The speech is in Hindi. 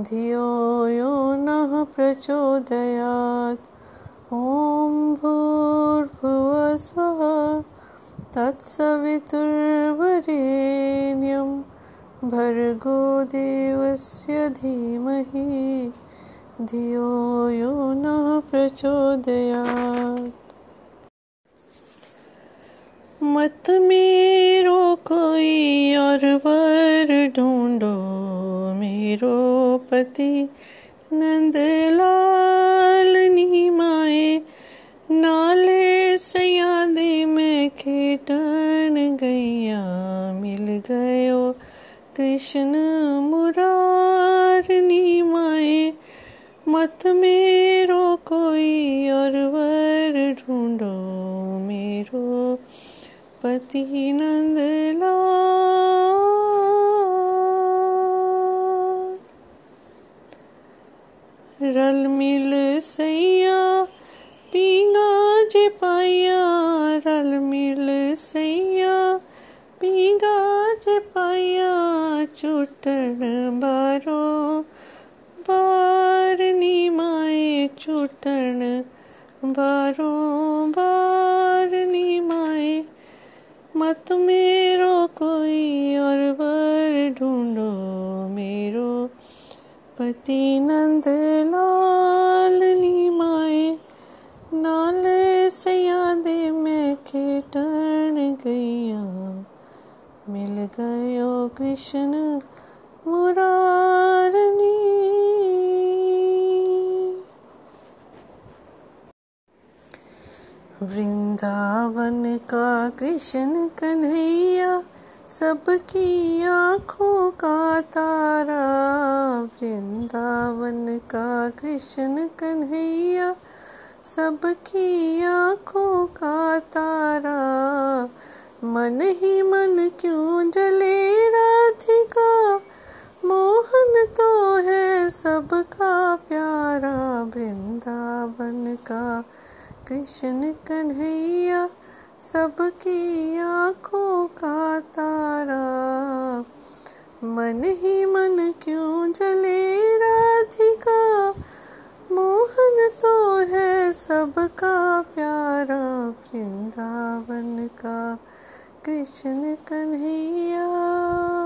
धियो यो नः प्रचोदयात्। ॐ भूर्भुवः स्वः तत्सवितुर्वरेण्यं। भर्गो देवस्य धीमहि, धियो यो नः प्रचोदयात्। मत मेरो कोई और वर पति नंदलाल नीमाए, नाले सयादे में खेटन गैया मिल गयो, कृष्ण मुरार नीमाए, मत मेरो कोई और वर ढूंढो मेरो पति नंदलाल रल मिल सैया, पींगा जे पाया रल मिल सैया, पींगा जे पाया चुटन बारो, बार नीमाए चुटन बारो, बार नीमाए मत मेरो नंद लाल नीमाए, नाल सयादे में खेटन गैया मिल गयो कृष्ण मुरारनी वृंदावन का कृष्ण कन्हैया सबकी आँखों का तारा, वृंदावन का कृष्ण कन्हैया। सबकी आँखों का तारा, मन ही मन क्यों जले राधिका? मोहन तो है सबका प्यारा, वृंदावन का कृष्ण कन्हैया। सबकी आँखों का तारा मन ही मन क्यों जले? राधिका, मोहन तो है सबका प्यारा, वृंदावन का कृष्ण कन्हैया।